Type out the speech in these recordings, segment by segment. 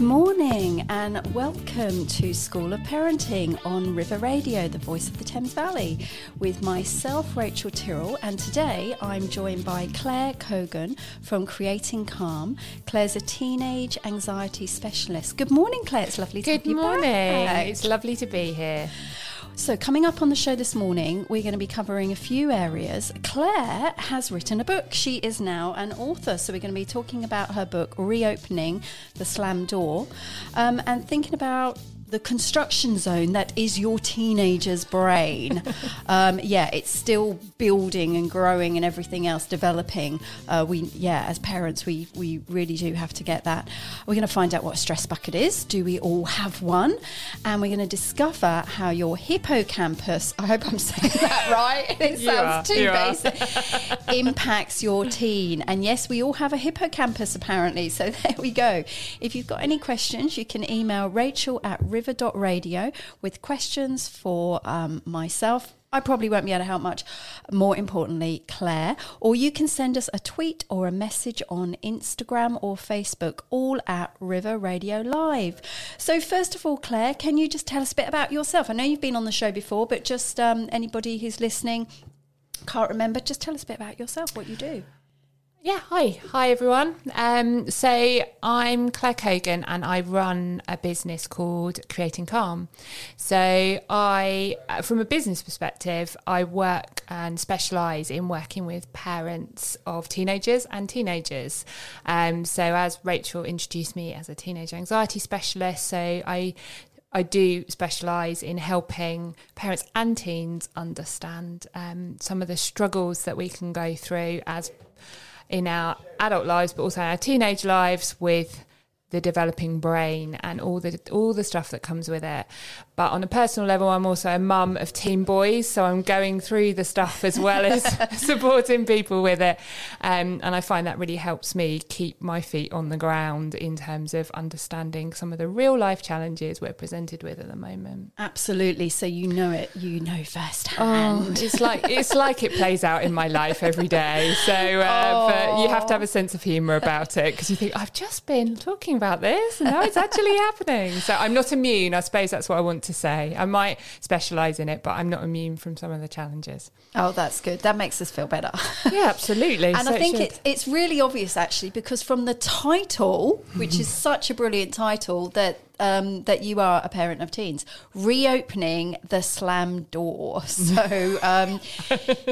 Good morning and welcome to School of Parenting on River Radio, the voice of the Thames Valley, with myself, Rachel Tyrrell, and today I'm joined by Claire Cogan from Creating Calm. Claire's a teenage anxiety specialist. Good morning, Claire. It's lovely to Good have you morning. back. It's lovely to be here. So, coming up on the show this morning, we're going to be covering a few areas. Claire has written a book. She is now an author. So, we're going to be talking about her book, Reopening the Slam Door, um, and thinking about the construction zone that is your teenager's brain. um, yeah, it's still building and growing and everything else developing. Uh, we, yeah, as parents, we we really do have to get that. We're going to find out what a stress bucket is. Do we all have one? And we're going to discover how your hippocampus. I hope I'm saying that right. It sounds are, too basic. impacts your teen. And yes, we all have a hippocampus apparently. So there we go. If you've got any questions, you can email rachel at river.radio with questions for um, myself. I probably won't be able to help much. More importantly, Claire. Or you can send us a tweet or a message on Instagram or Facebook, all at River Radio Live. So, first of all, Claire, can you just tell us a bit about yourself? I know you've been on the show before, but just um, anybody who's listening can't remember, just tell us a bit about yourself, what you do. Yeah, hi. Hi, everyone. Um, so I'm Claire Cogan and I run a business called Creating Calm. So I, uh, from a business perspective, I work and specialise in working with parents of teenagers and teenagers. Um, so as Rachel introduced me as a teenage anxiety specialist, so I I do specialise in helping parents and teens understand um, some of the struggles that we can go through as in our adult lives, but also our teenage lives with the developing brain and all the all the stuff that comes with it. But on a personal level, I'm also a mum of teen boys, so I'm going through the stuff as well as supporting people with it. Um, and I find that really helps me keep my feet on the ground in terms of understanding some of the real life challenges we're presented with at the moment. Absolutely. So you know it, you know Oh, firsthand. it's like it's like it plays out in my life every day. So, uh, but you have to have a sense of humour about it because you think I've just been talking about this and now it's actually happening. So I'm not immune. I suppose that's what I want to say. I might specialise in it, but I'm not immune from some of the challenges. Oh, that's good. That makes us feel better. Yeah, absolutely. And So I think should. it's it's really obvious actually because from the title, which mm-hmm. is such a brilliant title, that um, that you are a parent of teens, reopening the slam door. So um,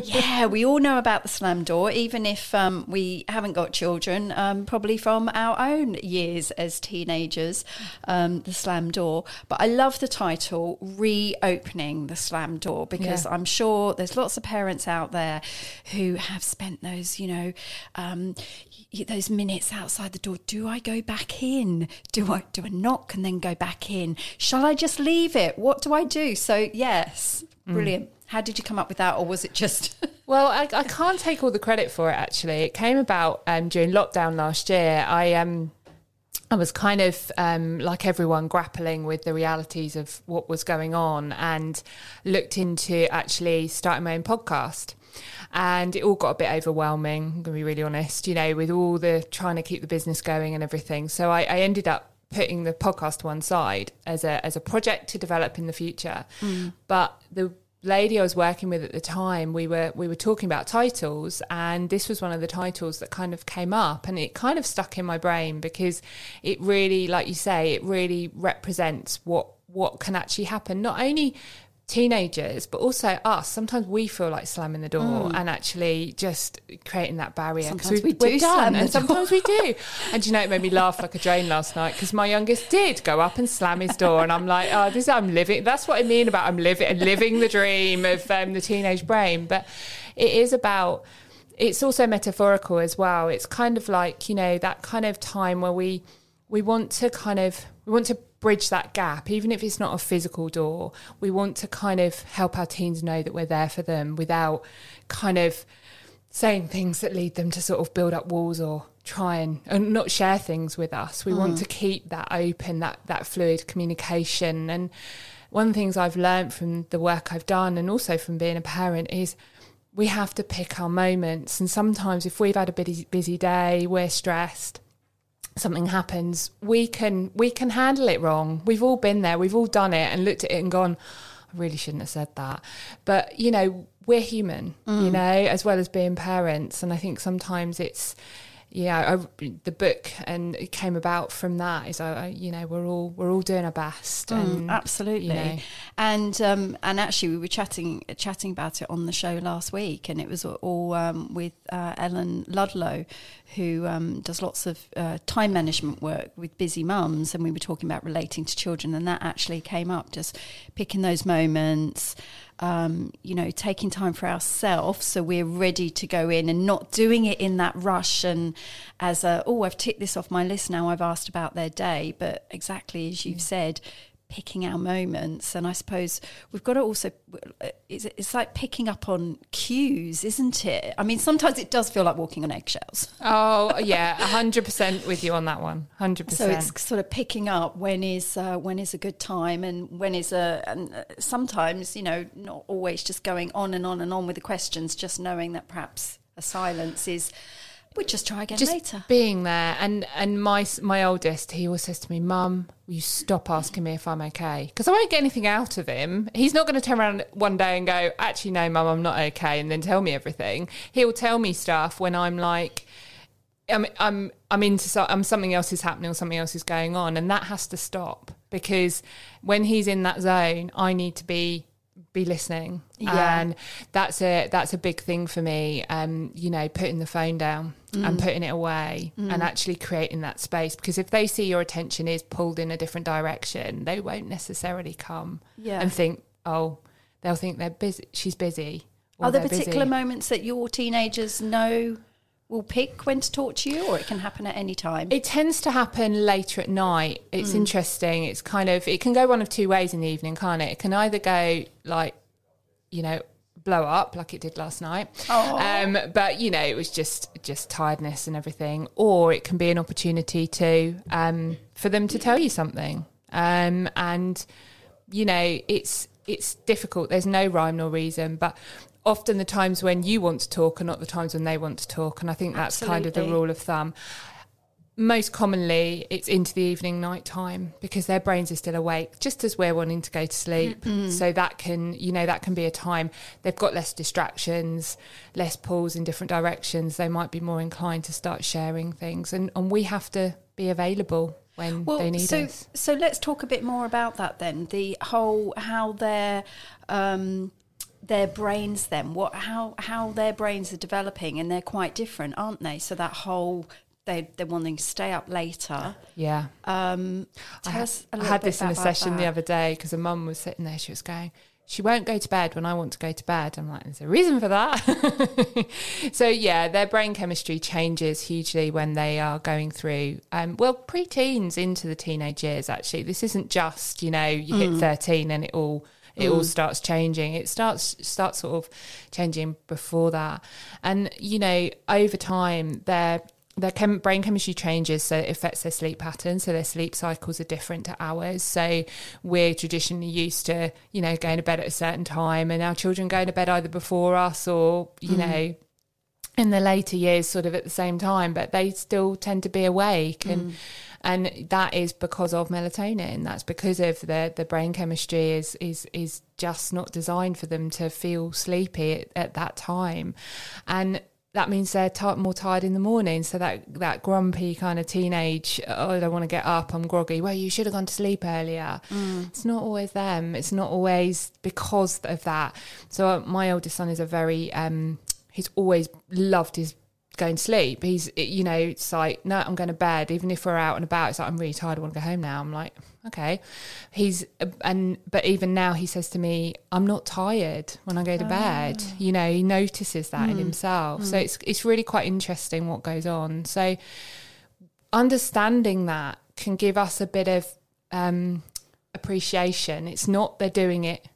yeah, we all know about the slam door, even if um, we haven't got children. Um, probably from our own years as teenagers, um, the slam door. But I love the title, reopening the slam door, because Yeah. I'm sure there's lots of parents out there who have spent those, you know, um, those minutes outside the door. Do I go back in? Do I do I knock and then go back in? Shall I just leave it? What do I do? So yes, brilliant. How did you come up with that, or was it just? Well, I, I can't take all the credit for it. Actually, it came about um, during lockdown last year. I um, I was kind of um, like everyone grappling with the realities of what was going on, and looked into actually starting my own podcast. And it all got a bit overwhelming. I'm gonna be really honest, you know, with all the trying to keep the business going and everything. So I, I ended up putting the podcast to one side as a as a project to develop in the future. Mm. But the lady I was working with at the time, we were we were talking about titles, and this was one of the titles that kind of came up, and it kind of stuck in my brain because it really, like you say, it really represents what what can actually happen. Not only teenagers but also us sometimes we feel like slamming the door and actually just creating that barrier 'cause Sometimes we- we do we're done, slam and sometimes we do. And you know it made me laugh like a drain last night because my youngest did go up and slam his door and i'm like oh this i'm living that's what i mean about i'm living living the dream of um, the teenage brain but it is about it's also metaphorical as well. It's kind of like you know that kind of time where we we want to kind of we want to bridge that gap even if it's not a physical door we want to kind of help our teens know that we're there for them without kind of saying things that lead them to sort of build up walls or try and, and not share things with us. We want mm. to keep that open, that that fluid communication. And one of the things I've learned from the work I've done and also from being a parent is we have to pick our moments. And sometimes if we've had a busy busy day, we're stressed. Something happens, we can we can handle it wrong. We've all been there. We've all done it and looked at it and gone, I really shouldn't have said that. But you know, we're human, mm. you know, as well as being parents. And I think sometimes it's yeah, I, the book and it came about from that. Is I, you know, we're all we're all doing our best. Mm, and, absolutely, you know. and um, and actually, we were chatting chatting about it on the show last week, and it was all um, with uh, Ellen Ludlow, who um, does lots of uh, time management work with busy mums, and we were talking about relating to children, and that actually came up, just picking those moments um, you know, taking time for ourselves so we're ready to go in and not doing it in that rush and as a, oh, I've ticked this off my list now, I've asked about their day. But exactly as you've said, picking our moments and i suppose we've got to also it's, it's like picking up on cues isn't it? I mean sometimes it does feel like walking on eggshells. Oh yeah 100% with you on that one 100% so it's sort of picking up when is uh, when is a good time and when is a and uh, sometimes you know not always just going on and on and on with the questions just knowing that perhaps a silence is We'll just try again just later. Being there, and and my my oldest, he always says to me, "Mum, will you stop asking me if I'm okay?" Because I won't get anything out of him. He's not going to turn around one day and go, "Actually, no, Mum, I'm not okay," and then tell me everything. He'll tell me stuff when I'm like. I'm I'm I'm into so, I'm something else is happening or something else is going on, and that has to stop because when he's in that zone, I need to be be listening yeah. and that's a that's a big thing for me um you know putting the phone down mm. and putting it away mm. and actually creating that space because if they see your attention is pulled in a different direction they won't necessarily come yeah. and think oh they'll think they're busy she's busy are there particular busy. moments that your teenagers know will pick when to talk to you, or it can happen at any time? It tends to happen later at night. It's mm. interesting. It's kind of it can go one of two ways in the evening, can't it? It can either go like, you know, blow up like it did last night. Um, but you know, it was just just tiredness and everything, or it can be an opportunity to um, for them to tell you something. Um, and you know, it's it's difficult. There's no rhyme nor reason, but often the times when you want to talk are not the times when they want to talk. And I think that's Absolutely. kind of the rule of thumb. Most commonly, it's into the evening, night time because their brains are still awake, just as we're wanting to go to sleep. Mm-hmm. So that can, you know, that can be a time they've got less distractions, less pulls in different directions. They might be more inclined to start sharing things, and and we have to be available when well, they need so, us. So let's talk a bit more about that then. The whole how they're um, their brains then what how how their brains are developing and they're quite different aren't they so that whole they they're wanting to stay up later yeah um I, had, I had this in a session that. the other day because a mum was sitting there she was going she won't go to bed when I want to go to bed. I'm like, there's a reason for that. so yeah, their brain chemistry changes hugely when they are going through, um, well, pre-teens into the teenage years. Actually, this isn't just you know you mm. hit 13 and it all it mm. all starts changing. It starts starts sort of changing before that, and you know over time their their chem- brain chemistry changes, so it affects their sleep patterns. So their sleep cycles are different to ours. So we're traditionally used to, you know, going to bed at a certain time, and our children going to bed either before us or, you mm. know, in the later years, sort of at the same time. But they still tend to be awake, and mm and that is because of melatonin. That's because of the the brain chemistry is is is just not designed for them to feel sleepy at, at that time, and that means they're t- more tired in the morning. So that that grumpy kind of teenage, oh, I don't want to get up, I'm groggy. Well, you should have gone to sleep earlier. Mm. It's not always them. It's not always because of that. So uh, my oldest son is a very, um, he's always loved his going to sleep. He's, you know, it's like, no, I'm going to bed. Even if we're out and about, it's like, I'm really tired. I want to go home now. I'm like, okay. He's, and, but even now he says to me, I'm not tired when I go to oh. bed. You know, he notices that mm. in hmm. himself. Mm. So hmm. it's, it's really quite interesting what goes on. So understanding that can give us a bit of, um, appreciation. It's not they're doing it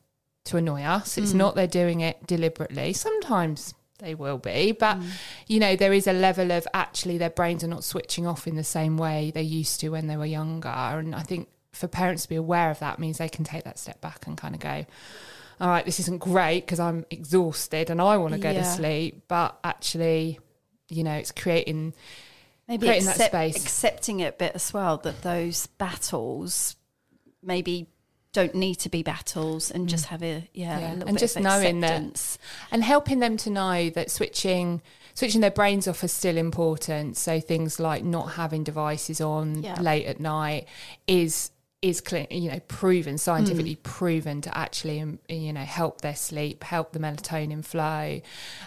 to annoy us. It's mm. not they're doing it deliberately. Sometimes they will be. But, mm. you know, there is a level of actually their brains are not switching off in the same way they used to when they were younger. And I think for parents to be aware of that means they can take that step back and kind of go, all right, this isn't great because I'm exhausted and I want to go yeah. to sleep. But actually, you know, it's creating maybe creating accept, that space. accepting it a bit as well that those battles maybe don't need to be battles and just have a yeah, Mm. Yeah, a little and bit just of knowing that- and helping them to know that switching switching their brains off is still important so things like not having devices on Yeah. late at night is is cli- you know proven scientifically Mm. proven to actually um, you know help their sleep help the melatonin flow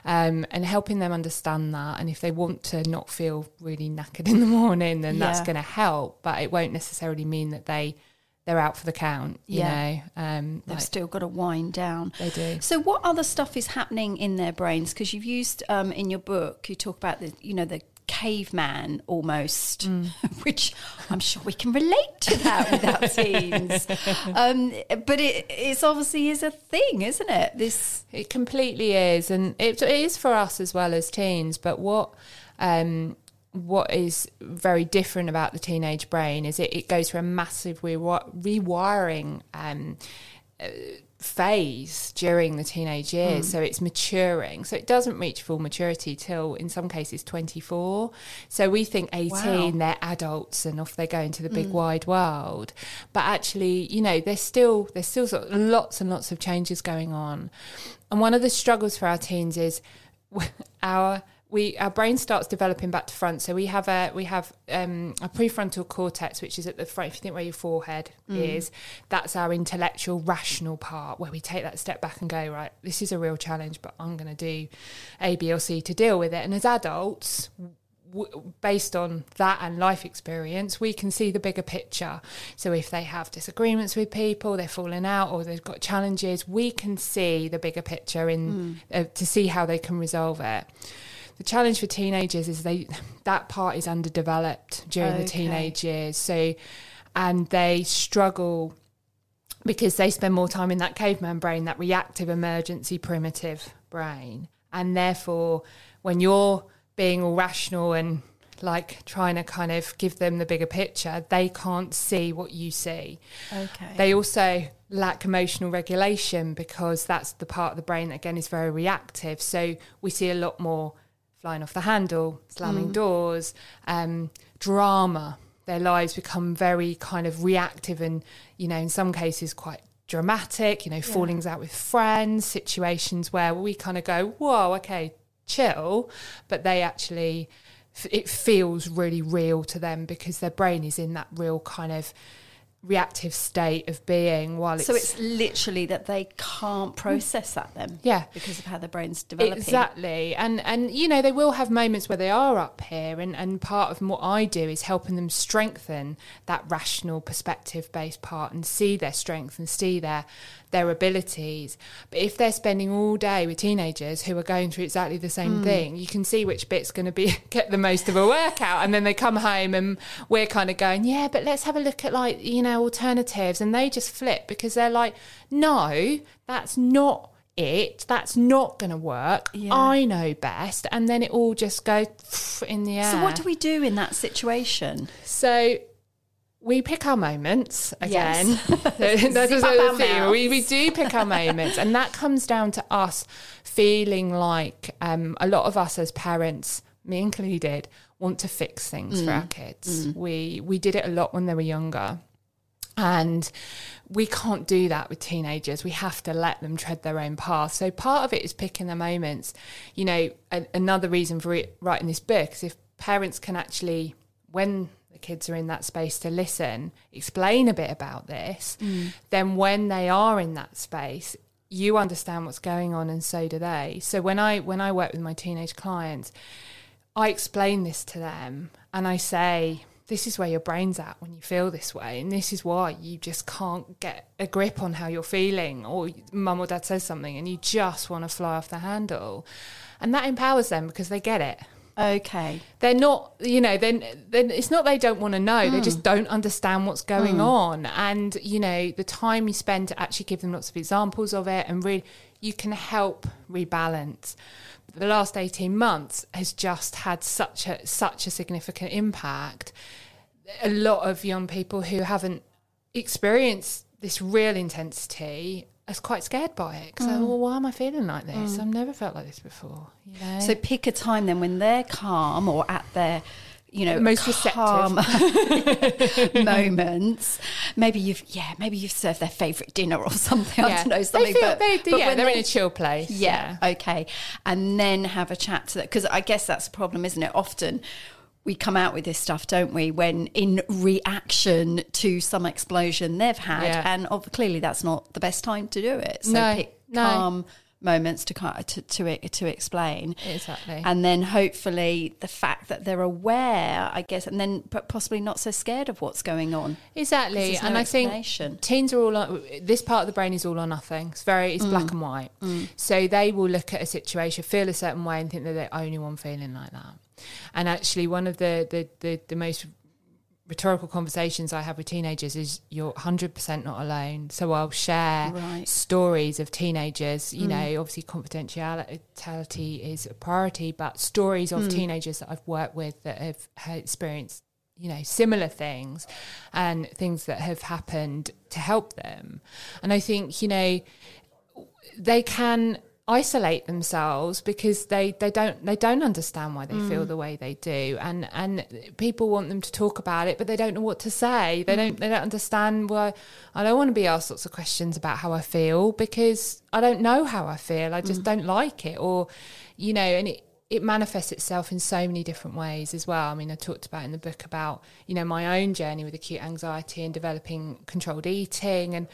um, and helping them understand that and if they want to not feel really knackered in the morning then that's going to help but it won't necessarily mean that they they're out for the count you Yeah. know um, They've like still got to wind down. they do So, what other stuff is happening in their brains? Because you've used um, in your book, you talk about the, you know, the caveman almost, Mm. which I'm sure we can relate to that with our teens. Um, but it it's obviously is a thing, isn't it? This It completely is, and it, it is for us as well as teens. But what um, what is very different about the teenage brain is it, it goes through a massive rewi- rewiring um, uh, phase during the teenage years. So it's maturing. So it doesn't reach full maturity till, in some cases, twenty four. So we think eighteen, they're adults and off they go into the big wide world. But actually, you know, there's still there's still sort of lots and lots of changes going on. And one of the struggles for our teens is our we our brain starts developing back to front. So we have a we have um, a prefrontal cortex, which is at the front. If you think where your forehead is, that's our intellectual, rational part, where we take that step back and go, right, this is a real challenge, but I'm going to do A, B, or C to deal with it. And as adults, based on that and life experience, we can see the bigger picture. So if they have disagreements with people, they're falling out, or they've got challenges, we can see the bigger picture in uh, to see how they can resolve it. The challenge for teenagers is they that part is underdeveloped during the teenage years. So, and they struggle because they spend more time in that caveman brain, that reactive emergency primitive brain. And therefore, when you're being all rational and like trying to kind of give them the bigger picture, they can't see what you see. okay. They also lack emotional regulation because that's the part of the brain that again is very reactive. So we see a lot more flying off the handle, slamming doors, um, drama. Their lives become very kind of reactive and, you know, in some cases quite dramatic, you know, fallings out with friends, situations where we kind of go, whoa, okay, chill. But they actually, it feels really real to them because their brain is in that real kind of reactive state of being while it's so it's literally that they can't process that then, yeah because of how their brain's developing. Exactly. And and you know, they will have moments where they are up here and, and part of what I do is helping them strengthen that rational perspective based part and see their strength and see their their abilities. But if they're spending all day with teenagers who are going through exactly the same hmm. thing, you can see which bit's going to be get the most of a workout. And then they come home and we're kind of going, yeah, but let's have a look at like you know alternatives, and they just flip because they're like, no, that's not it. That's not going to work. Yeah. I know best. And then it all just goes in the air. So what do we do in that situation? So we pick our moments again. Yes. That's the thing. We, we do pick our moments, and that comes down to us feeling like um, a lot of us as parents, me included, want to fix things for Mm. our kids. We we did it a lot when they were younger. And we can't do that with teenagers. We have to let them tread their own path. So part of it is picking the moments. You know, a, another reason for it, writing this book is if parents can actually, when the kids are in that space to listen, explain a bit about this, mm. then when they are in that space, you understand what's going on, and so do they. So when I when I work with my teenage clients, I explain this to them and I say, this is where your brain's at when you feel this way. And this is why you just can't get a grip on how you're feeling, or mum or dad says something and you just want to fly off the handle. And that empowers them because they get it. Okay. They're not, you know, then then it's not they don't want to know. They just hmm. don't understand what's going hmm. on. And you know, the time you spend to actually give them lots of examples of it, and really, you can help rebalance. The last eighteen months has just had such a such a significant impact. A lot of young people who haven't experienced this real intensity are quite scared by it because, I mm. well, why am I feeling like this? Mm. I've never felt like this before. You know? So pick a time then when they're calm or at their, you know, Most receptive. calm moments. Maybe you've, yeah, maybe you've served their favourite dinner or something. I don't know, something. They feel, but, they, but yeah, when they're they- in a chill place. yeah, okay. And then have a chat to that. Because I guess that's the problem, isn't it? Often we come out with this stuff, don't we, when in reaction to some explosion they've had. Yeah. And clearly that's not the best time to do it. So No, pick no. calm moments to, to, to, to explain. Exactly. And then hopefully the fact that they're aware, I guess, and then but possibly not so scared of what's going on. Exactly, no and I think teens are all on, this part of the brain is all or nothing. It's very it's Mm. black and white. So they will look at a situation, feel a certain way, and think that they're the only one feeling like that. And actually, one of the the the, the most rhetorical conversations I have with teenagers is you're 100% not alone. So I'll share Right. stories of teenagers, you mm. know, obviously confidentiality is a priority, but stories of mm. teenagers that I've worked with that have, have experienced, you know, similar things and things that have happened to help them. And I think, you know, they can isolate themselves because they, they don't they don't understand why they feel mm. the way they do. And and people want them to talk about it but they don't know what to say. They mm. don't they don't understand why I don't want to be asked lots of questions about how I feel because I don't know how I feel. I just mm. don't like it or you know and it it manifests itself in so many different ways as well. I mean, I talked about in the book about, you know, my own journey with acute anxiety and developing controlled eating. And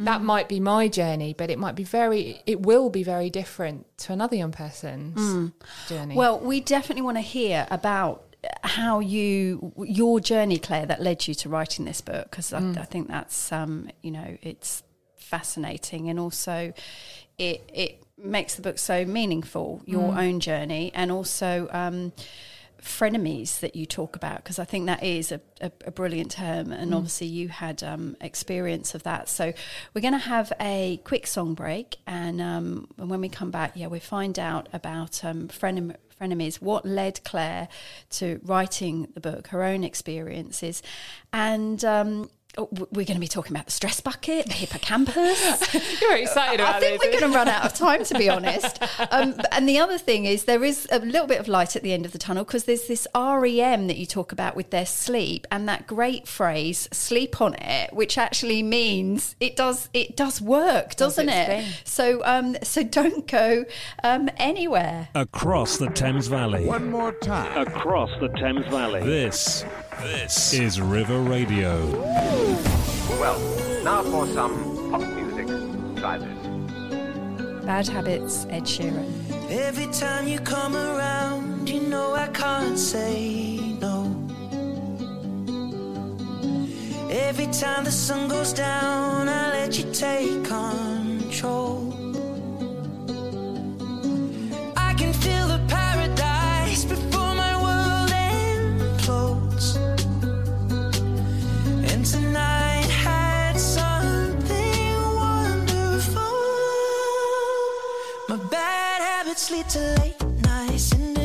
that mm. might be my journey, but it might be very, it will be very different to another young person's mm. journey. Well, we definitely want to hear about how you your journey, Claire, that led you to writing this book because I, mm. I think that's um, you know it's fascinating and also it it makes the book so meaningful. Your own journey and also. Um, frenemies that you talk about because I think that is a, a, a brilliant term and obviously you had um, experience of that so we're going to have a quick song break and, um, and when we come back yeah we find out about um, frenem- frenemies what led Claire to writing the book her own experiences and um, oh, we're going to be talking about the stress bucket the hippocampus You're excited about that. I think this. we're going to run out of time, to be honest. Um, and the other thing is, there is a little bit of light at the end of the tunnel because there's this REM that you talk about with their sleep, and that great phrase "sleep on it," which actually means it does it does work, doesn't its it? thing. So um, so don't go um, anywhere. Across the Thames Valley. One more time. across the Thames Valley. This, this is River Radio. Well, now for some pop music. Try this. Bad habits, Ed Sheeran. Every time you come around, you know I can't say no. Every time the sun goes down, I let you take control. I can feel the paradise My bad habits lead to late nights, sitting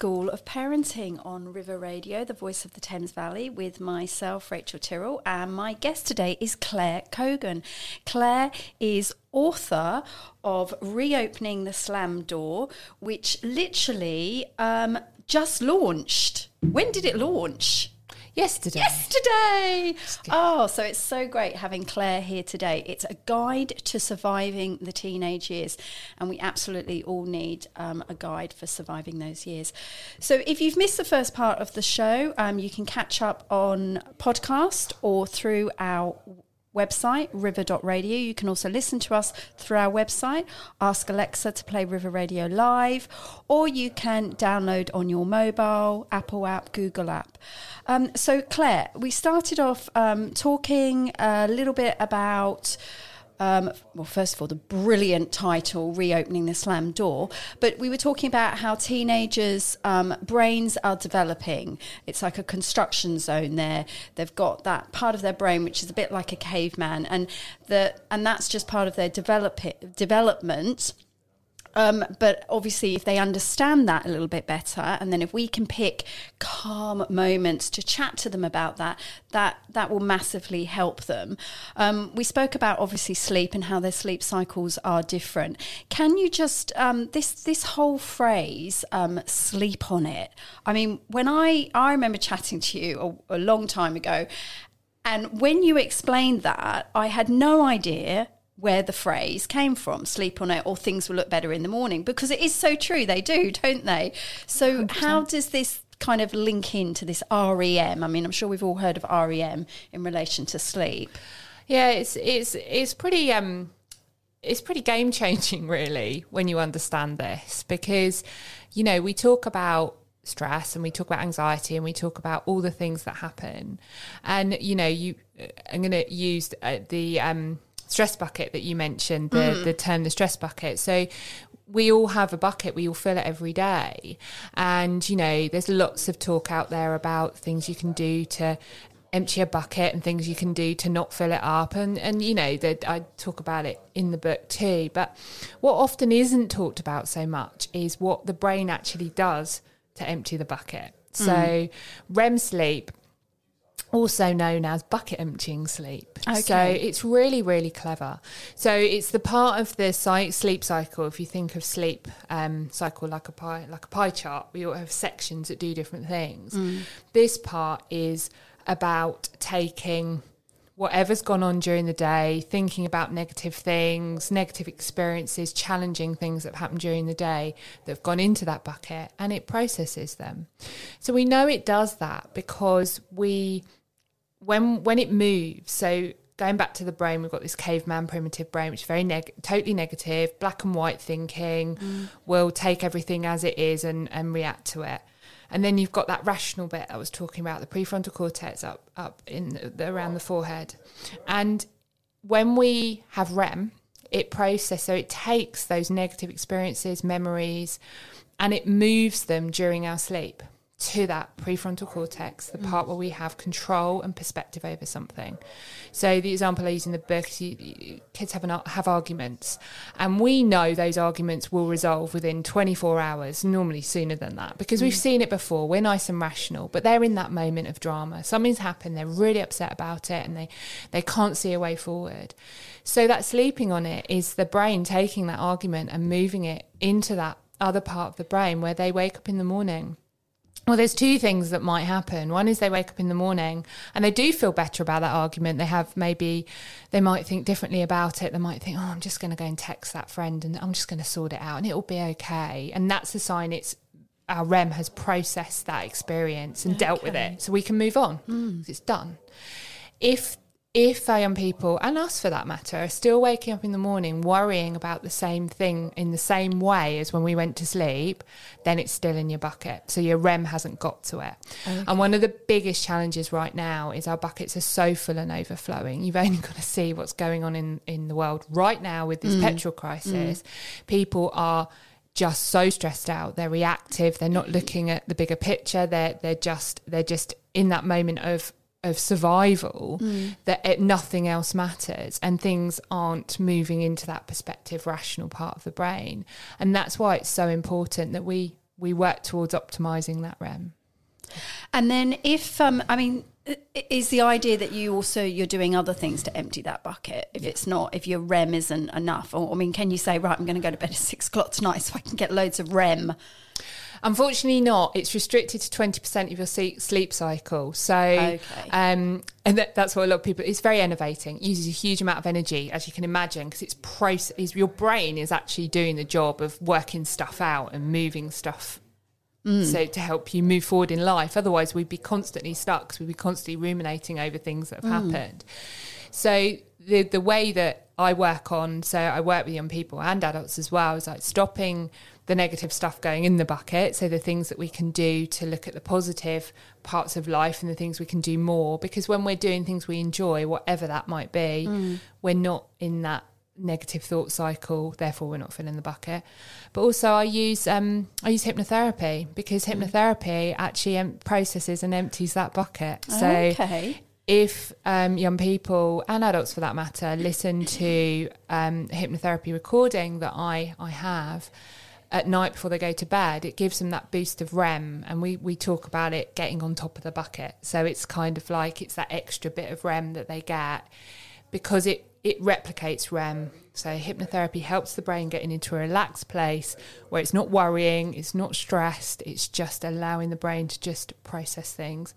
School of Parenting on River Radio, the voice of the Thames Valley, with myself, Rachel Tyrrell, and my guest today is Claire Cogan. Claire is author of Reopening the Slam Door, which literally um, just launched. When did it launch? Yesterday. Yesterday. Oh, so it's so great having Claire here today. It's a guide to surviving the teenage years, and we absolutely all need um, a guide for surviving those years. So, if you've missed the first part of the show, um, you can catch up on podcast or through our website, river.radio. You can also listen to us through our website, ask Alexa to play River Radio Live, or you can download on your mobile, Apple app, Google app. Um, so, Claire, we started off um, talking a little bit about. Um, well, first of all, the brilliant title, Reopening the Slam Door. But we were talking about how teenagers' um, brains are developing. It's like a construction zone there. They've got that part of their brain which is a bit like a caveman, and the and that's just part of their develop development. Um, but obviously, if they understand that a little bit better, and then if we can pick calm moments to chat to them about that, that that will massively help them. Um, we spoke about obviously sleep and how their sleep cycles are different. Can you just um, this this whole phrase um, "sleep on it"? I mean, when I I remember chatting to you a, a long time ago, and when you explained that, I had no idea where the phrase came from sleep on it or things will look better in the morning because it is so true they do don't they? So how does this kind of link into this REM I mean I'm sure we've all heard of REM in relation to sleep. Yeah, it's it's it's pretty um it's pretty game changing really when you understand this because you know we talk about stress and we talk about anxiety and we talk about all the things that happen. And you know you I'm going to use uh, the um stress bucket that you mentioned the mm. the term the stress bucket. So we all have a bucket we all fill it every day. And you know there's lots of talk out there about things you can do to empty a bucket and things you can do to not fill it up. And and you know that I talk about it in the book too. But what often isn't talked about so much is what the brain actually does to empty the bucket. Mm. So REM sleep also known as bucket emptying sleep. So Okay. it's really, really clever. So it's the part of the sleep cycle. If you think of sleep um, cycle like a pie, like a pie chart, we all have sections that do different things. This part is about taking whatever's gone on during the day, thinking about negative things, negative experiences, challenging things that have happened during the day that have gone into that bucket, and it processes them. So we know it does that because we when when it moves so going back to the brain we've got this caveman primitive brain which is very neg- totally negative black and white thinking mm. will take everything as it is and and react to it. And then you've got that rational bit I was talking about the prefrontal cortex up up in the, the, around the forehead. And when we have REM it processes so it takes those negative experiences memories and it moves them during our sleep to that prefrontal cortex, the mm. part where we have control and perspective over something. So the example I use in the book, is you, you- kids have an, have arguments, and we know those arguments will resolve within 24 hours, normally sooner than that, because we've mm. seen it before. We're nice and rational, but they're in that moment of drama. Something's happened, they're really upset about it, and they they can't see a way forward. So that sleeping on it is the brain taking that argument and moving it into that other part of the brain where they wake up in the morning Well, there's two things that might happen. One is they wake up in the morning and they do feel better about that argument. They have maybe, they might think differently about it. They might think, oh, I'm just going to go and text that friend and I'm just going to sort it out and it'll be okay. And that's a sign it's our REM has processed that experience and dealt with it. So we can move on. 'cause It's done. If if our young people and us for that matter are still waking up in the morning worrying about the same thing in the same way as when we went to sleep, then it's still in your bucket. So your REM hasn't got to it. And one of the biggest challenges right now is our buckets are so full and overflowing. You've only got to see what's going on in, in the world right now with this mm. petrol crisis. Mm. People are just so stressed out. They're reactive. They're not mm-hmm. looking at the bigger picture. They're they're just they're just in that moment of of survival that it, nothing else matters and things aren't moving into that perspective rational part of the brain and that's why it's so important that we we work towards optimizing that rem And then if um, I mean, is the idea that you also you're doing other things to empty that bucket if it's not if your REM isn't enough? Or I mean, can you say right, I'm going to go to bed at six o'clock tonight so I can get loads of REM? Unfortunately, not. It's restricted to twenty percent of your sleep, cycle. So, Okay. um, and that, that's what a lot of people. It's very enervating. It uses a huge amount of energy, as you can imagine, because it's process. Is your brain is actually doing the job of working stuff out and moving stuff. So to help you move forward in life. Otherwise, we'd be constantly stuck. we'd be constantly ruminating over things that have happened. So the the way that I work on, so I work with young people and adults as well, is like stopping the negative stuff going in the bucket. So the things that we can do to look at the positive parts of life and the things we can do more. Because when we're doing things we enjoy, whatever that might be, we're not in that negative thought cycle therefore we're not filling the bucket but also i use um i use hypnotherapy because hypnotherapy actually em- processes and empties that bucket so okay. if um, young people and adults for that matter listen to um, a hypnotherapy recording that I, I have at night before they go to bed, it gives them that boost of REM. And we, we talk about it getting on top of the bucket. So it's kind of like it's that extra bit of REM that they get because it, it replicates REM. So hypnotherapy helps the brain getting into a relaxed place where it's not worrying, it's not stressed, it's just allowing the brain to just process things.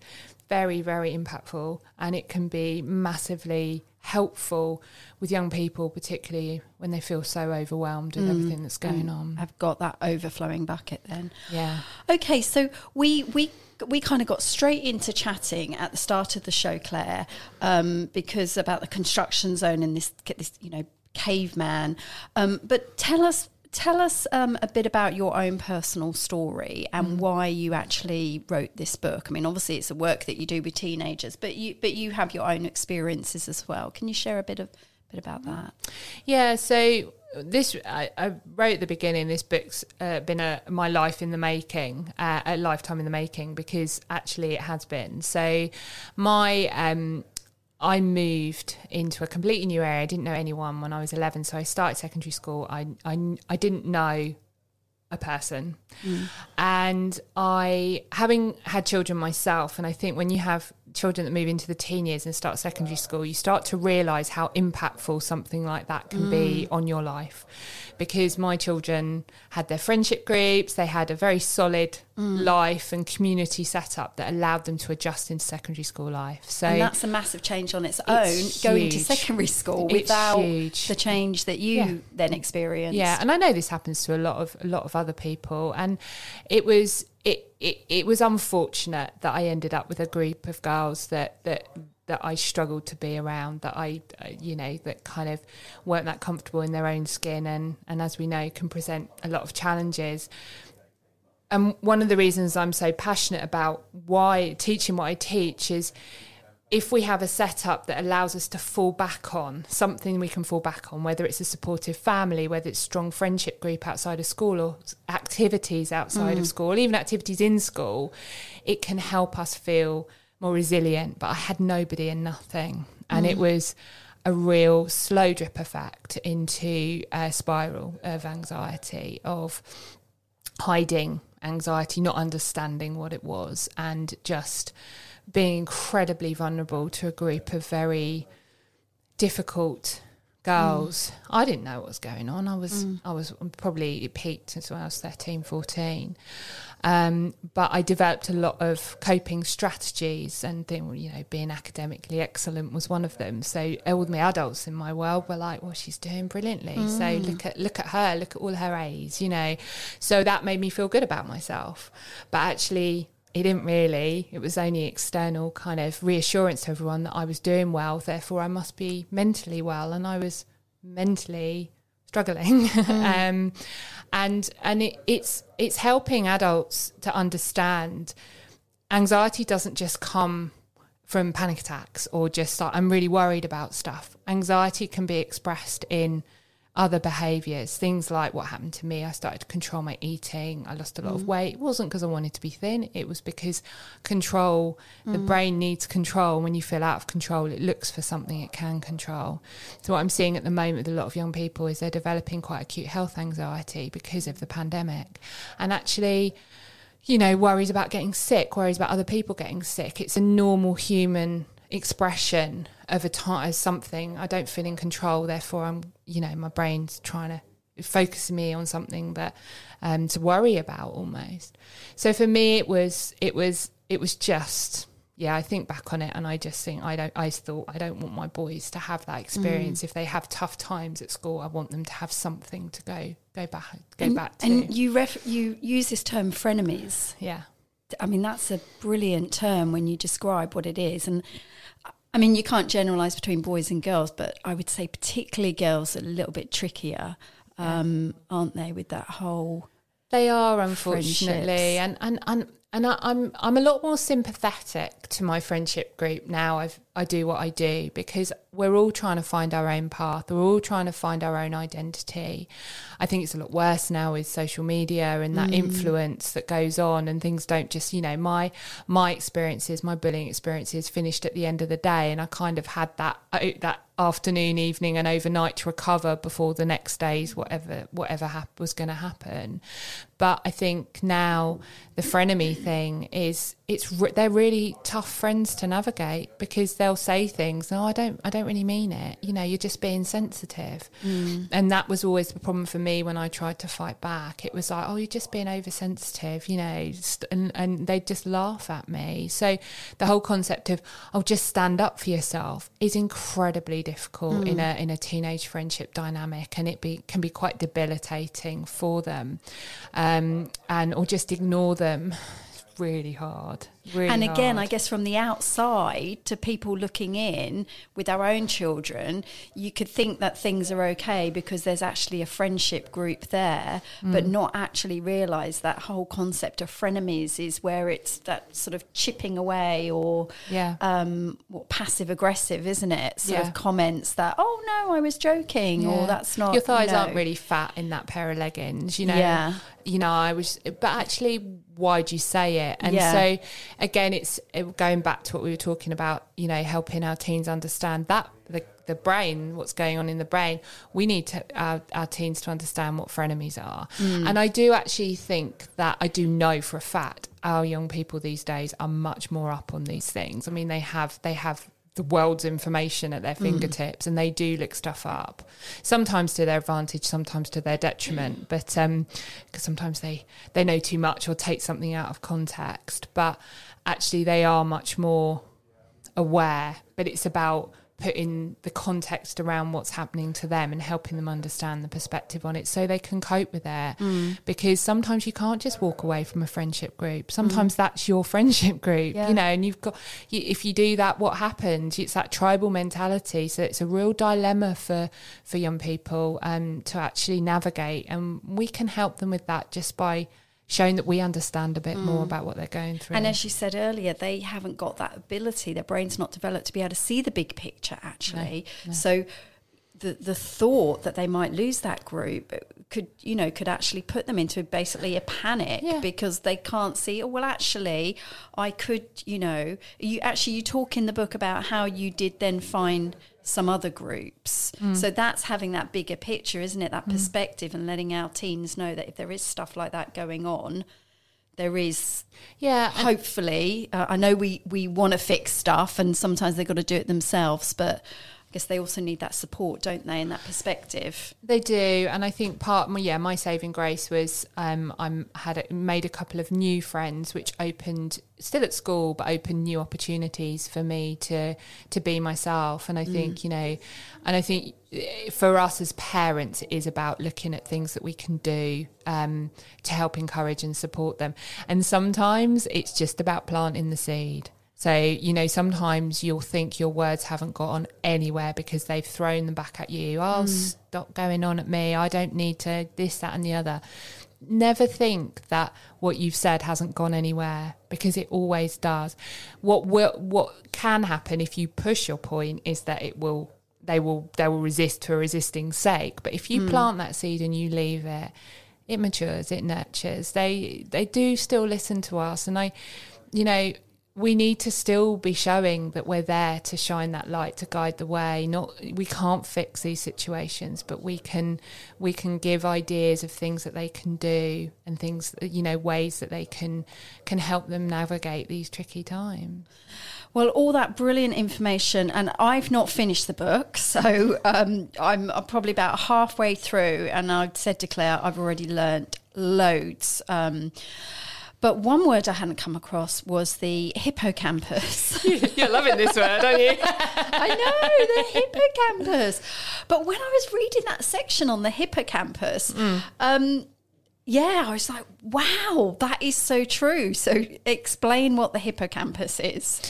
Very, very impactful, and it can be massively helpful with young people, particularly when they feel so overwhelmed with everything that's going on. I've got that overflowing bucket then. Yeah. Okay, so we we we kind of got straight into chatting at the start of the show, Claire, um, because about the construction zone and this this you know caveman. Um, but tell us tell us um, a bit about your own personal story and why you actually wrote this book. I mean, obviously it's a work that you do with teenagers, but you but you have your own experiences as well. Can you share a bit of bit about that? Yeah, so this I, I wrote at the beginning. This book's uh, been a my life in the making, uh, a lifetime in the making, because actually it has been. So my um, I moved into a completely new area. I didn't know anyone when I was eleven, so I started secondary school. I I, I didn't know a person, mm. and I having had children myself, and I think when you have children that move into the teen years and start secondary school, you start to realise how impactful something like that can be mm. on your life. Because my children had their friendship groups, they had a very solid mm. life and community setup that allowed them to adjust into secondary school life. So And that's a massive change on its own, It's going to secondary school It's without huge. the change that you Yeah. then experienced. Yeah, and I know this happens to a lot of a lot of other people, and it was it it, it was unfortunate that I ended up with a group of girls that that that I struggled to be around, that I uh, you know that kind of weren't that comfortable in their own skin, and and as we know, can present a lot of challenges. And one of the reasons I'm so passionate about why teaching what I teach is if we have a setup that allows us to fall back on something we can fall back on, whether it's a supportive family, whether it's strong friendship group outside of school or activities outside of mm. school, even activities in school, it can help us feel more resilient. But I had nobody and nothing. And it mm. was a real slow drip effect into a spiral of anxiety, of hiding anxiety, not understanding what it was, and just being incredibly vulnerable to a group of very difficult girls. Mm. I didn't know what was going on. I was mm. I was probably peaked since I was 13, 14. Um, but I developed a lot of coping strategies and think, you know, being academically excellent was one of them. So all the my adults in my world were like, well, she's doing brilliantly. So mm. look at look at her, look at all her A's, you know. So that made me feel good about myself. But actually it didn't really. It was only external kind of reassurance to everyone that I was doing well. Therefore, I must be mentally well, and I was mentally struggling. um, and and it, it's it's helping adults to understand anxiety doesn't just come from panic attacks or just like I'm really worried about stuff. Anxiety can be expressed in other behaviors, things like what happened to me. I started to control my eating. I lost a lot of mm. weight. It wasn't because I wanted to be thin, it was because control, the mm. brain needs control. When you feel out of control, it looks for something it can control. So, what I'm seeing at the moment with a lot of young people is they're developing quite acute health anxiety because of the pandemic. And actually, you know, worries about getting sick, worries about other people getting sick. It's a normal human expression of a time as something I don't feel in control. Therefore, I'm, you know, my brain's trying to focus me on something that um, to worry about almost. So for me, it was, it was, it was just. Yeah, I think back on it, and I just think I don't. I thought I don't want my boys to have that experience. If they have tough times at school, I want them to have something to go go back go and, back to. and you ref- you use this term frenemies. yeah, I mean, that's a brilliant term when you describe what it is. And I mean, you can't generalize between boys and girls, but I would say particularly girls are a little bit trickier, um, aren't they, with that whole. They are unfortunately, and and and and I, I'm I'm a lot more sympathetic to my friendship group now. I've I do what I do because we're all trying to find our own path. We're all trying to find our own identity. I think it's a lot worse now with social media and that influence that goes on, and things don't just you know my my experiences, my bullying experiences finished at the end of the day, and I kind of had that uh, that afternoon, evening, and overnight to recover before the next day's whatever whatever hap- was going to happen. But I think now the frenemy thing is it's re- they're really tough friends to navigate because they'll say things. No, I don't. I don't really mean it. You know, you're just being sensitive, and that was always the problem for me when I tried to fight back. It was like, oh, you're just being oversensitive. You know, st- and and they'd just laugh at me. So the whole concept of oh, just stand up for yourself is incredibly difficult in a in a teenage friendship dynamic, and it be can be quite debilitating for them, um, and or just ignore them. Really hard. Really and again, I guess from the outside to people looking in with our own children, you could think that things are okay because there's actually a friendship group there, Mm. but not actually realize that whole concept of frenemies is where it's that sort of chipping away or Yeah. um, what passive aggressive, isn't it? Sort Yeah. of comments that, oh no, I was joking, or that's not your thighs you know. aren't really fat in that pair of leggings you know Yeah. you know i was but actually why'd you say it and Yeah. so again it's going back to what we were talking about you know helping our teens understand that the the brain what's going on in the brain we need to our, our teens to understand what frenemies are Mm. and i do actually think that i do know for a fact our young people these days are much more up on these things i mean they have they have the world's information at their fingertips and they do look stuff up sometimes to their advantage sometimes to their detriment but um because sometimes they they know too much or take something out of context but actually they are much more aware but it's about putting the context around what's happening to them and helping them understand the perspective on it so they can cope with it. Because sometimes you can't just walk away from a friendship group. Sometimes that's your friendship group Yeah. you know and you've got you, if you do that what happens? It's that tribal mentality. So it's a real dilemma for for young people um to actually navigate. And we can help them with that just by showing that we understand a bit more mm. about what they're going through And as you said earlier, they haven't got that ability. Their brain's not developed to be able to see the big picture, actually. So the the thought that they might lose that group could you know could actually put them into basically a panic Yeah. because they can't see oh well actually I could you know you actually you talk in the book about how you did then find some other groups. So that's having that bigger picture isn't it? That perspective and letting our teens know that if there is stuff like that going on there is yeah hopefully uh, i know we we want to fix stuff and sometimes they've got to do it themselves but guess they also need that support, don't they, in that perspective? They do, and I think part, yeah, my saving grace was um, I'm had a, made a couple of new friends, which opened still at school, but opened new opportunities for me to to be myself. And I think you know, and I think eh, for us as parents, it is about looking at things that we can do um, to help encourage and support them. And sometimes it's just about planting the seed. So, you know, sometimes you'll think your words haven't got on anywhere because they've thrown them back at you. Oh, mm. stop going on at me. I don't need to this, that, and the other. Never think that what you've said hasn't gone anywhere because it always does. What will, what can happen if you push your point is that it will they will they will resist for resisting sake. But if you mm. plant that seed and you leave it, it matures, it nurtures. They they do still listen to us, and I, you know, we need to still be showing that we're there to shine that light to guide the way. Not we can't fix these situations, but we can we can give ideas of things that they can do and things you know ways that they can can help them navigate these tricky times. Well, all that brilliant information, and I've not finished the book, so um, I'm, I'm probably about halfway through, and I've said to Claire, I've already learnt loads. Um, but one word I hadn't come across was the hippocampus. You're loving this word, aren't you? I know, the hippocampus. But when I was reading that section on the hippocampus, um, yeah, I was like, wow, that is so true. So explain what the hippocampus is.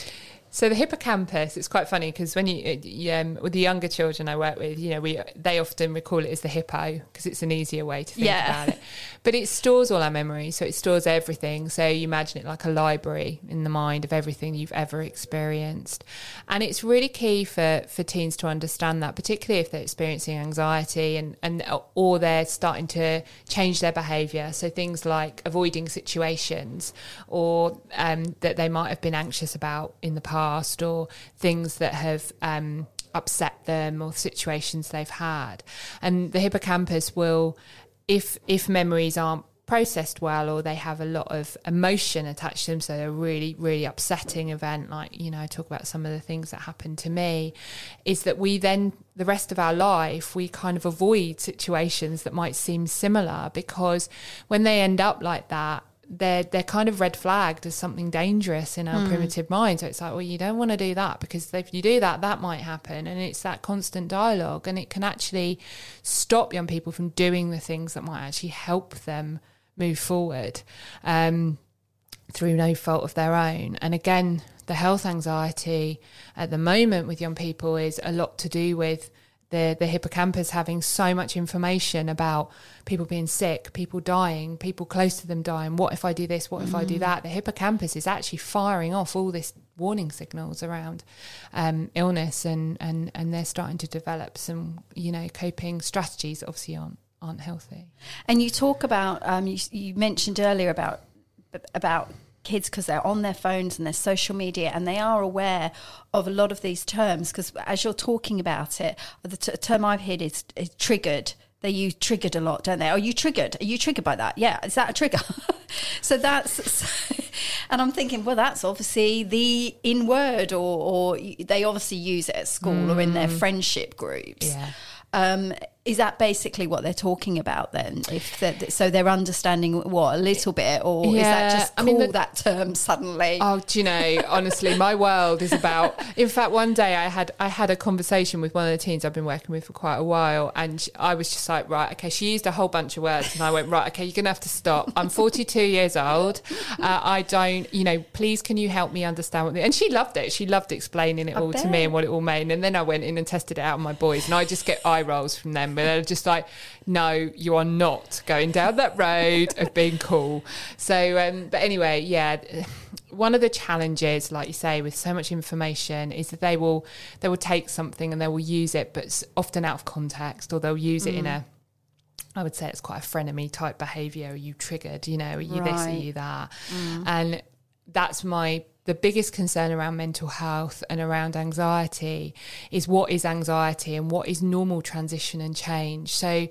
So the hippocampus, it's quite funny because when you, you um, with the younger children I work with, you know, we they often recall it as the hippo because it's an easier way to think Yeah. about it. But it stores all our memories, so it stores everything. So you imagine it like a library in the mind of everything you've ever experienced, and it's really key for for teens to understand that, particularly if they're experiencing anxiety and and or they're starting to change their behaviour. So things like avoiding situations or um, that they might have been anxious about in the past, or things that have um, upset them, or situations they've had, and the hippocampus will, if if memories aren't processed well or they have a lot of emotion attached to them so a really really upsetting event like you know I talk about some of the things that happened to me is that we then the rest of our life we kind of avoid situations that might seem similar because when they end up like that they're they're kind of red flagged as something dangerous in our primitive mind. So it's like, well, you don't want to do that because if you do that, that might happen, and it's that constant dialogue, and it can actually stop young people from doing the things that might actually help them move forward. Um, through no fault of their own. And again, the health anxiety at the moment with young people is a lot to do with the, the hippocampus having so much information about people being sick, people dying, people close to them dying. What if I do this? What if I do that? The hippocampus is actually firing off all this warning signals around um, illness, and, and and they're starting to develop some you know coping strategies. that Obviously, aren't aren't healthy. And you talk about um, you, you mentioned earlier about about kids because they're on their phones and their social media and they are aware of a lot of these terms because as you're talking about it, the t- term I've heard is, is triggered. They use triggered a lot, don't they? Are you triggered? Are you triggered by that? Yeah, is that a trigger? so that's, and I'm thinking, well, that's obviously the in word, or, or they obviously use it at school or in their friendship groups. Yeah. Um, is that basically what they're talking about then? If they're, so, they're understanding what a little bit, or is that Yeah, just I mean, the- that term suddenly? Oh, do you know? Honestly, my world is about. In fact, one day I had I had a conversation with one of the teens I've been working with for quite a while, and sh- I was just like, right, okay. She used a whole bunch of words, and I went, right, okay, you're gonna have to stop. I'm 42 years old. Uh, I don't, you know, please, can you help me understand what? The, and she loved it. She loved explaining it all to me and what it all meant. And then I went in and tested it out on my boys, and I just get eye rolls from them. But they're just like, no, you are not going down that road of being cool. So, um, but anyway, yeah one of the challenges like you say with so much information is that they will they will take something and they will use it but s- often out of context or they'll use it in a I would say it's quite a frenemy type behavior. Are you triggered? You know, are you this? Are you that? And that's my the biggest concern around mental health and around anxiety is what is anxiety and what is normal transition and change. So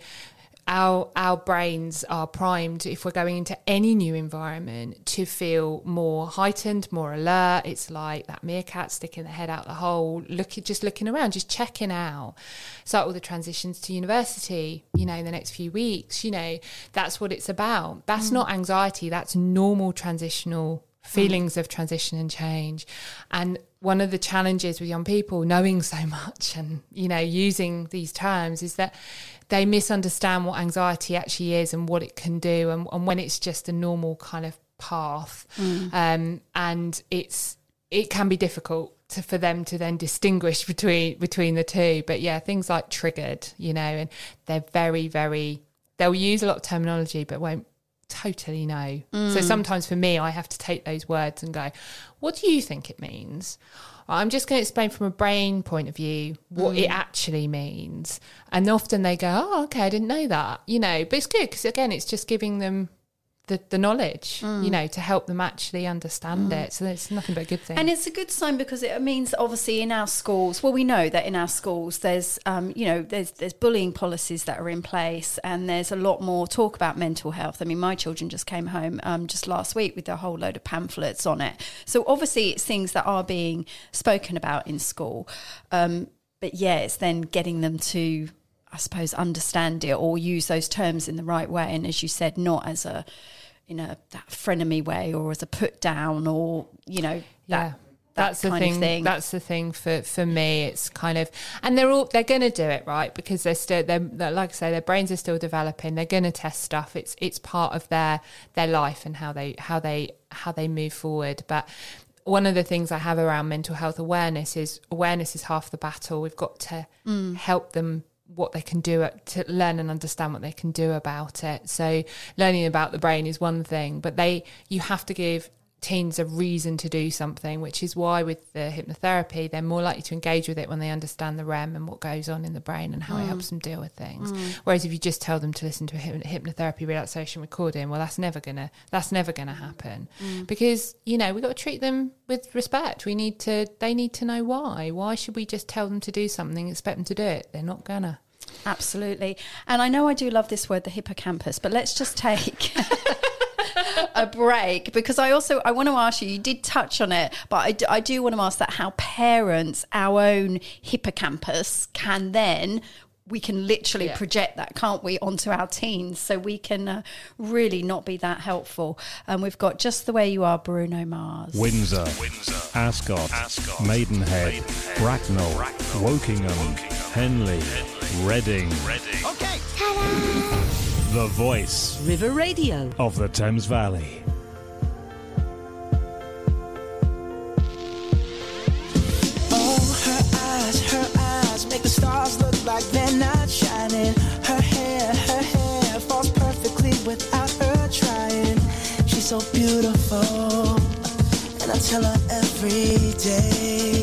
our our brains are primed if we're going into any new environment to feel more heightened, more alert. It's like that meerkat sticking the head out the hole, looking just looking around, just checking out. So all the transitions to university, you know, in the next few weeks. You know, that's what it's about. That's mm. not anxiety. That's normal transitional feelings of transition and change. And one of the challenges with young people knowing so much and you know using these terms is that they misunderstand what anxiety actually is and what it can do and, and when it's just a normal kind of path. Um, and it's it can be difficult to, for them to then distinguish between between the two. But yeah things like triggered you know and they're very very they'll use a lot of terminology but won't totally know. So mm. sometimes for me, I have to take those words and go, what do you think it means? I'm just going to explain from a brain point of view what it mm. actually means. And often they go, oh, okay, I didn't know that, you know, but it's good because again, it's just giving them the, the knowledge, you know, to help them actually understand it. So it's nothing but a good thing. And it's a good sign because it means obviously in our schools, well, we know that in our schools there's, um, you know, there's there's bullying policies that are in place, and there's a lot more talk about mental health. I mean, my children just came home um, just last week with a whole load of pamphlets on it. So obviously, it's things that are being spoken about in school. Um, but yeah, it's then getting them to, I suppose, understand it or use those terms in the right way, and as you said, not as a in a that frenemy way or as a put down or you know that, yeah. that that's the thing, thing. that's the thing for for me. It's kind of and they're all they're going to do it right? Because they're still they're, they're like i say their brains are still developing. They're going to test stuff. It's it's part of their their life and how they how they how they move forward. But one of the things I have around mental health awareness is awareness is half the battle. We've got to Mm. help them what they can do to learn and understand what they can do about it. So learning about the brain is one thing, but they you have to give teens a reason to do something, which is why with the hypnotherapy they're more likely to engage with it when they understand the REM and what goes on in the brain and how it helps mm. them deal with things. Mm. Whereas if you just tell them to listen to a hypnotherapy relaxation recording, well that's never gonna that's never gonna happen mm. because you know we've got to treat them with respect. We need to they need to know why. Why should we just tell them to do something, expect them to do it? They're not gonna. Absolutely. And I know I do love this word, the hippocampus, but let's just take a break because I also I want to ask you. You did touch on it, but I do, I do want to ask that how parents, our own hippocampus, can then. We can literally Yeah. project that, can't we, onto our teens? So we can uh, really not be that helpful. And we've got just the way you are, Bruno Mars. Windsor, Windsor, Ascot, Maidenhead, Bracknell, Wokingham, Henley, Reading. Okay. The voice River Radio. of the Thames Valley. Oh, her eyes, her eyes make the stars look like they're not shining. Her hair, her hair falls perfectly without her trying. She's so beautiful, and I tell her every day.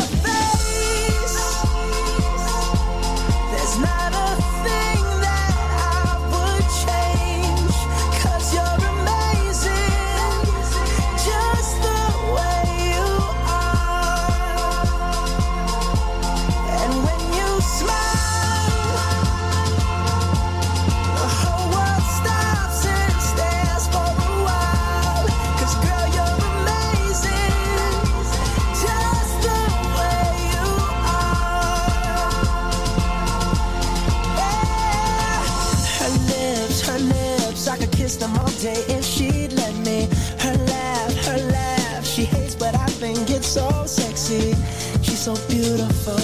if she'd let me. Her laugh, her laugh, she hates, but I think it's so sexy. She's so beautiful,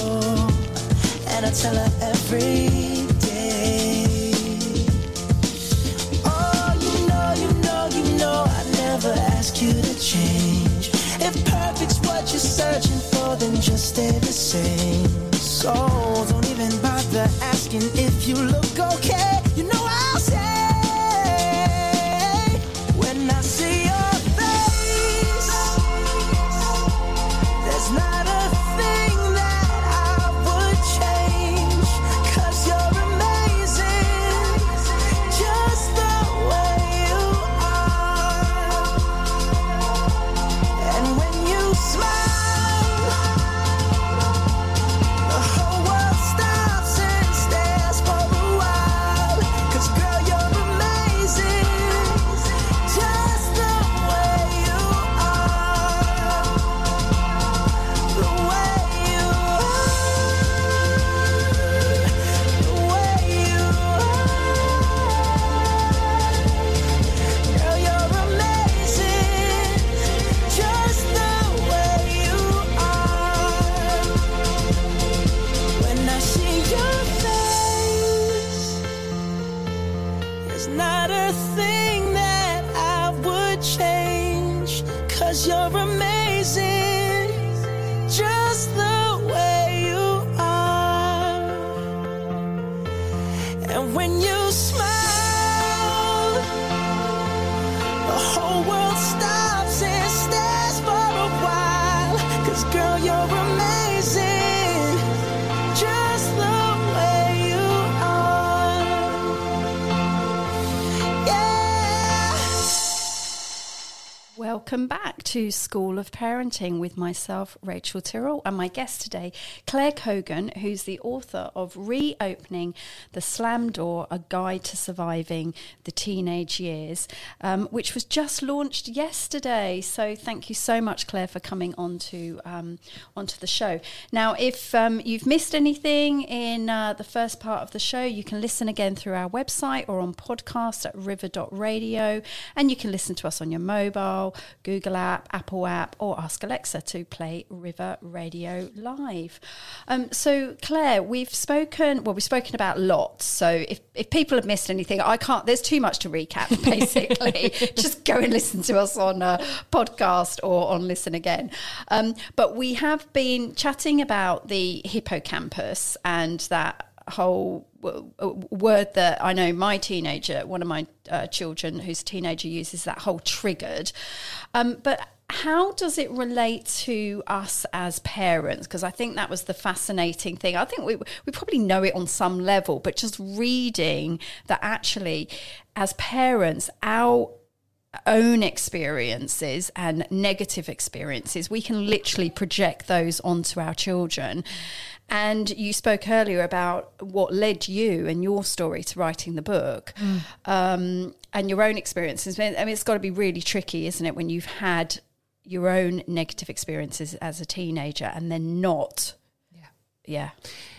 and I tell her every day. Oh, you know, you know, you know, I never ask you to change. If perfect's what you're searching for, then just stay the same. So don't even bother asking if you look okay. Welcome back to School of Parenting with myself, Rachel Tyrrell, and my guest today, Claire Cogan, who's the author of Reopening the Slam Door A Guide to Surviving the Teenage Years, um, which was just launched yesterday. So thank you so much, Claire, for coming onto, um, onto the show. Now, if um, you've missed anything in uh, the first part of the show, you can listen again through our website or on podcast at river.radio, and you can listen to us on your mobile, Google app, Apple app, or ask Alexa to play River Radio Live. Um, so, Claire, we've spoken, well, we've spoken about lots. So, if, if people have missed anything, I can't, there's too much to recap, basically. Just go and listen to us on a podcast or on Listen Again. Um, but we have been chatting about the hippocampus and that whole w- word that I know my teenager, one of my uh, children who's a teenager uses that whole triggered. Um, but how does it relate to us as parents? Because I think that was the fascinating thing. I think we we probably know it on some level, but just reading that actually, as parents, our own experiences and negative experiences, we can literally project those onto our children. And you spoke earlier about what led you and your story to writing the book um, and your own experiences. I mean, it's got to be really tricky, isn't it, when you've had your own negative experiences as a teenager and then not. Yeah. Yeah.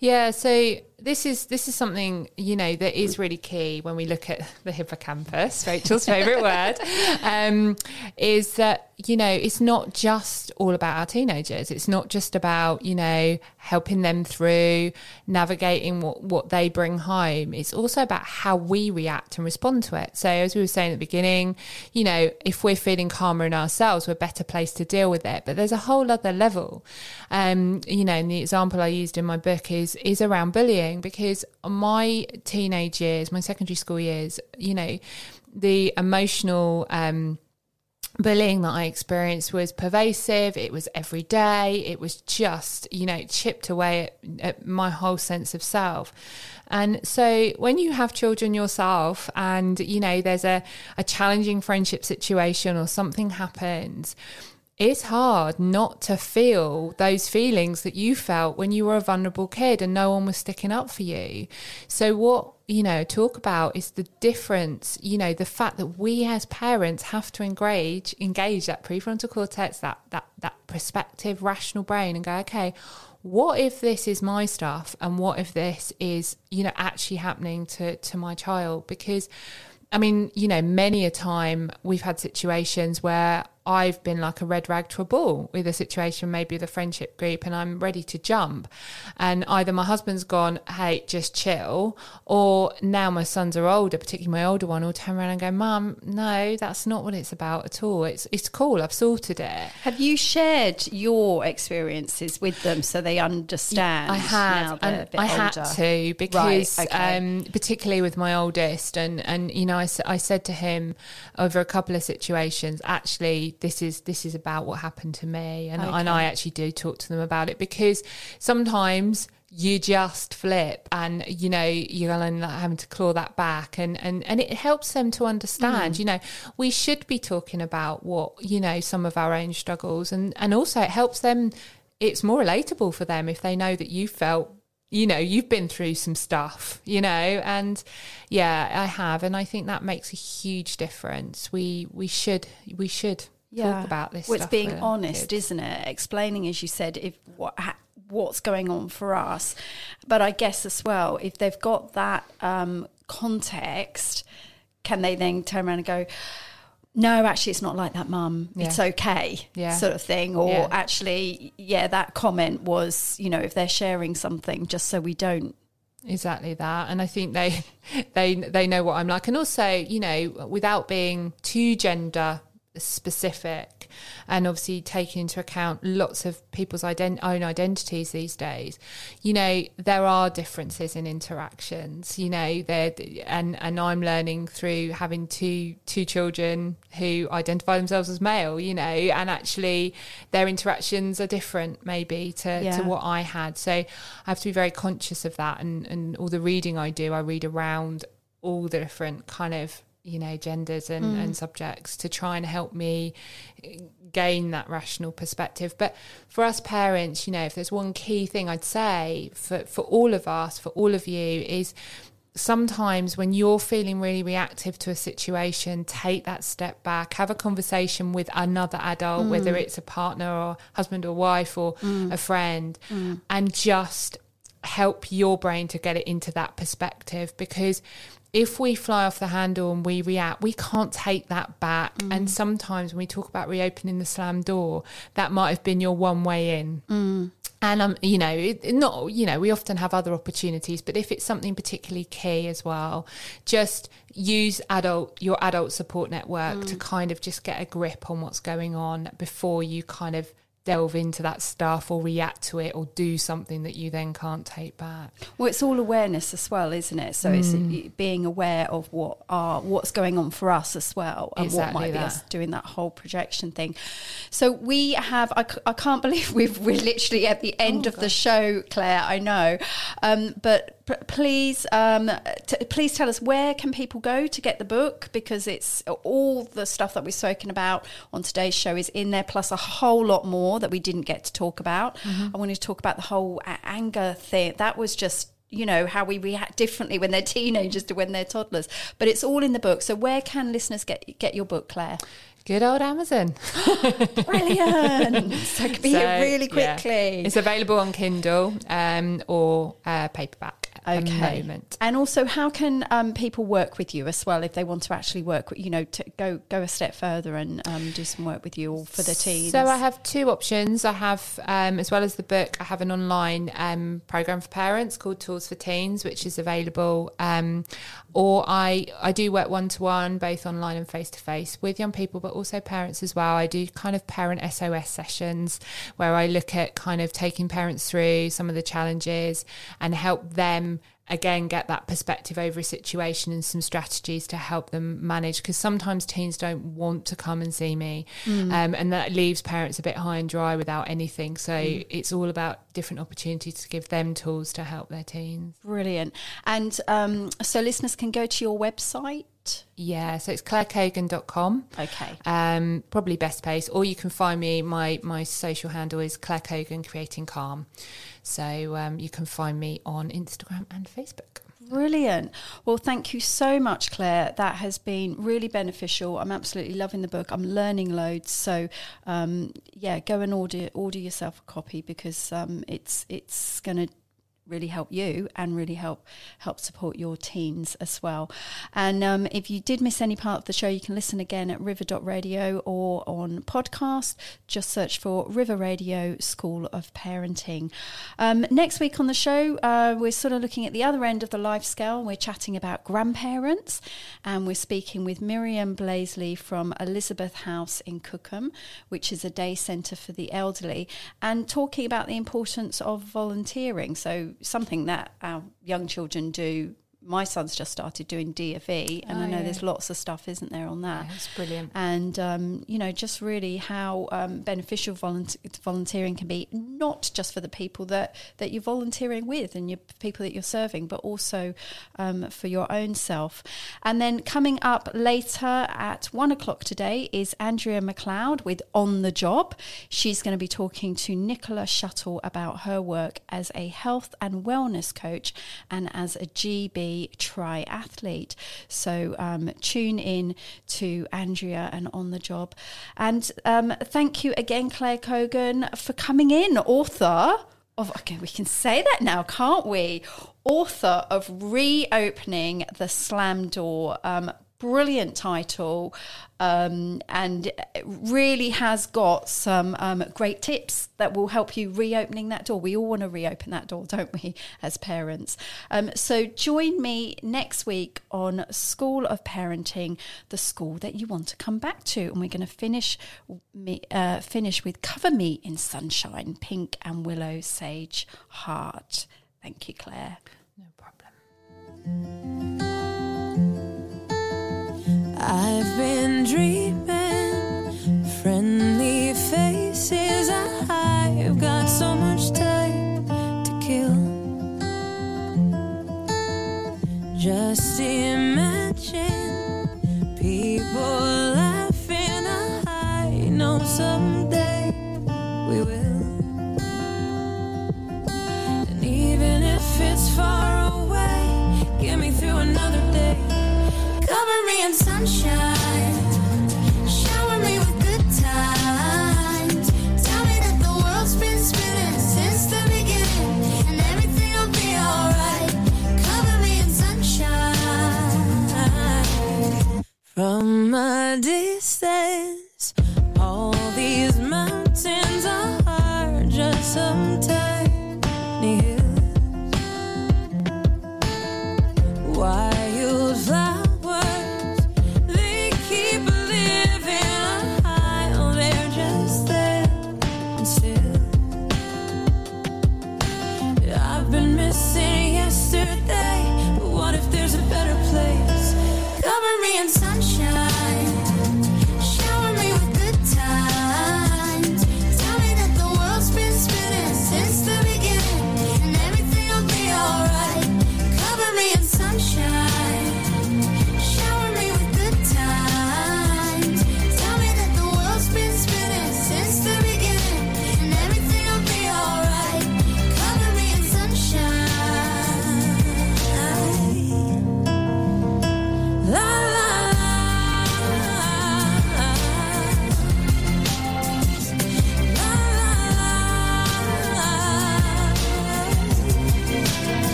Yeah, so this is this is something you know that is really key when we look at the hippocampus, Rachel's favorite word, um, is that you know it's not just all about our teenagers. It's not just about you know helping them through navigating what what they bring home. It's also about how we react and respond to it. So as we were saying at the beginning, you know if we're feeling calmer in ourselves, we're better placed to deal with it. But there's a whole other level. Um, you know, and the example I used in my book is is around bullying because my teenage years, my secondary school years, you know, the emotional um, bullying that I experienced was pervasive. It was every day. It was just, you know, chipped away at, at my whole sense of self. And so when you have children yourself and, you know, there's a, a challenging friendship situation or something happens, it's hard not to feel those feelings that you felt when you were a vulnerable kid and no one was sticking up for you. So, what you know, talk about is the difference, you know, the fact that we as parents have to engage, engage that prefrontal cortex, that, that, that perspective, rational brain and go, okay, what if this is my stuff? And what if this is, you know, actually happening to, to my child? Because, I mean, you know, many a time we've had situations where I've been like a red rag to a bull with a situation, maybe with a friendship group, and I'm ready to jump. And either my husband's gone, hey, just chill, or now my sons are older, particularly my older one, will turn around and go, Mum, no, that's not what it's about at all. It's it's cool, I've sorted it. Have you shared your experiences with them so they understand? I have, and I had older? to because, okay. um, particularly with my oldest, and and you know, I, I said to him over a couple of situations, actually, this is this is about what happened to me, and and I actually do talk to them about it because sometimes you just flip and you know you're like having to claw that back. And and and it helps them to understand mm. you know we should be talking about what you know some of our own struggles. And and also it helps them it's more relatable for them if they know that you felt you know you've been through some stuff you know? And yeah i have. And i think that makes a huge difference. We we should we should talk about this Well, it's being honest, kids. isn't it? Explaining, as you said, if what ha, what's going on for us. But I guess as well, if they've got that um, context, can they then turn around and go? No, actually, it's not like that, Mum. It's okay, Yeah. sort of thing. Or Yeah. actually, yeah, that comment was, you know, if they're sharing something, just so we don't exactly that and i think they they they know what i'm like and also you know without being too gender specific and obviously taking into account lots of people's ident- own identities these days you know there are differences in interactions you know there and and I'm learning through having two two children who identify themselves as male you know and actually their interactions are different maybe to, Yeah. to what I had so I have to be very conscious of that and and all the reading I do I read around all the different kind of you know genders and, Mm. and subjects to try and help me gain that rational perspective. But for us parents you know if there's one key thing i'd say for for all of us for all of you is sometimes when you're feeling really reactive to a situation take that step back have a conversation with another adult mm. whether it's a partner or husband or wife or mm. a friend mm. and just help your brain to get it into that perspective. Because if we fly off the handle and we react, we can't take that back. Mm. And sometimes when we talk about reopening the slam door, that might have been your one way in. Mm. And um, you know, it, not you know, we often have other opportunities, but if it's something particularly key as well, just use adult your adult support network to mm. kind of just get a grip on what's going on before you kind of delve into that stuff or react to it or do something that you then can't take back. Well, it's all awareness as well, isn't it? So it's Mm. being aware of what are what's going on for us as well, and Exactly what might be us doing that whole projection thing. So we have. I, I can't believe we've we're literally at the end Oh, of the show, Claire. I know, um, but p- please, um, t- please tell us where can people go to get the book because it's all the stuff that we've spoken about on today's show is in there, plus a whole lot more that we didn't get to talk about. Mm-hmm. I wanted to talk about the whole anger thing. That was just you know how we react differently when they're teenagers to when they're toddlers but it's all in the book so where can listeners get get your book claire Good old Amazon. brilliant so it could be So, here really yeah. quickly It's available on Kindle um, or uh, paperback okay moment. and also how can um, people work with you as well if they want to actually work with you know to go go a step further and um, do some work with you or for the teens So I have two options. I have, um, as well as the book, I have an online um, program for parents called Tools for Teens, which is available. Or I I do work one to one, both online and face to face, with young people, but also parents as well. I do kind of parent SOS sessions where I look at kind of taking parents through some of the challenges and help them again get that perspective over a situation and some strategies to help them manage because sometimes teens don't want to come and see me um, and that leaves parents a bit high and dry without anything. So it's all about different opportunities to give them tools to help their teens. Brilliant. And um, so listeners can go to your website yeah so it's clairecogan.com okay um, probably best place or you can find me my my social handle is claire cogan creating calm so um, you can find me on instagram and facebook Brilliant. Well, thank you so much, Claire. That has been really beneficial. I'm absolutely loving the book. I'm learning loads. So, um, yeah, go and order order yourself a copy because um, it's it's going to really help you and really help help support your teens as well. And um, if you did miss any part of the show, you can listen again at river.radio or on podcast. Just search for River Radio School of Parenting. Um, next week on the show, uh, we're sort of looking at the other end of the life scale. We're chatting about grandparents and we're speaking with Miriam Blaisley from Elizabeth House in Cookham, which is a day centre for the elderly, and talking about the importance of volunteering. So, something that our young children do. My son's just started doing DFE, and Oh, I know yeah. there's lots of stuff, isn't there, on that? That's brilliant. and um, you know just really how um, beneficial volunteer- volunteering can be not just for the people that that you're volunteering with and your people that you're serving but also um, for your own self and then coming up later at one o'clock today is andrea mcleod with on the job she's going to be talking to nicola shuttle about her work as a health and wellness coach and as a gb triathlete so um, tune in to Andrea and On the Job. And um, thank you again, Claire Cogan, for coming in, author of, okay, we can say that now, can't we? Author of Reopening the Slam Door. Um, brilliant title um, and really has got some um, great tips that will help you reopening that door. We all want to reopen that door, don't we, as parents? Um, so join me next week on School of Parenting, the school that you want to come back to, and we're going to finish uh, finish with Cover Me in Sunshine, Pink and Willow Sage Hart. Thank you, Claire. No problem. I've been dreaming, friendly faces. I've got so much time to kill. Just imagine people laughing. I know someday distance, all these mountains are hard just some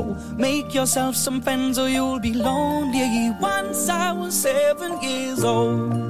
Go make yourself some friends or you'll be lonely. Once I was seven years old.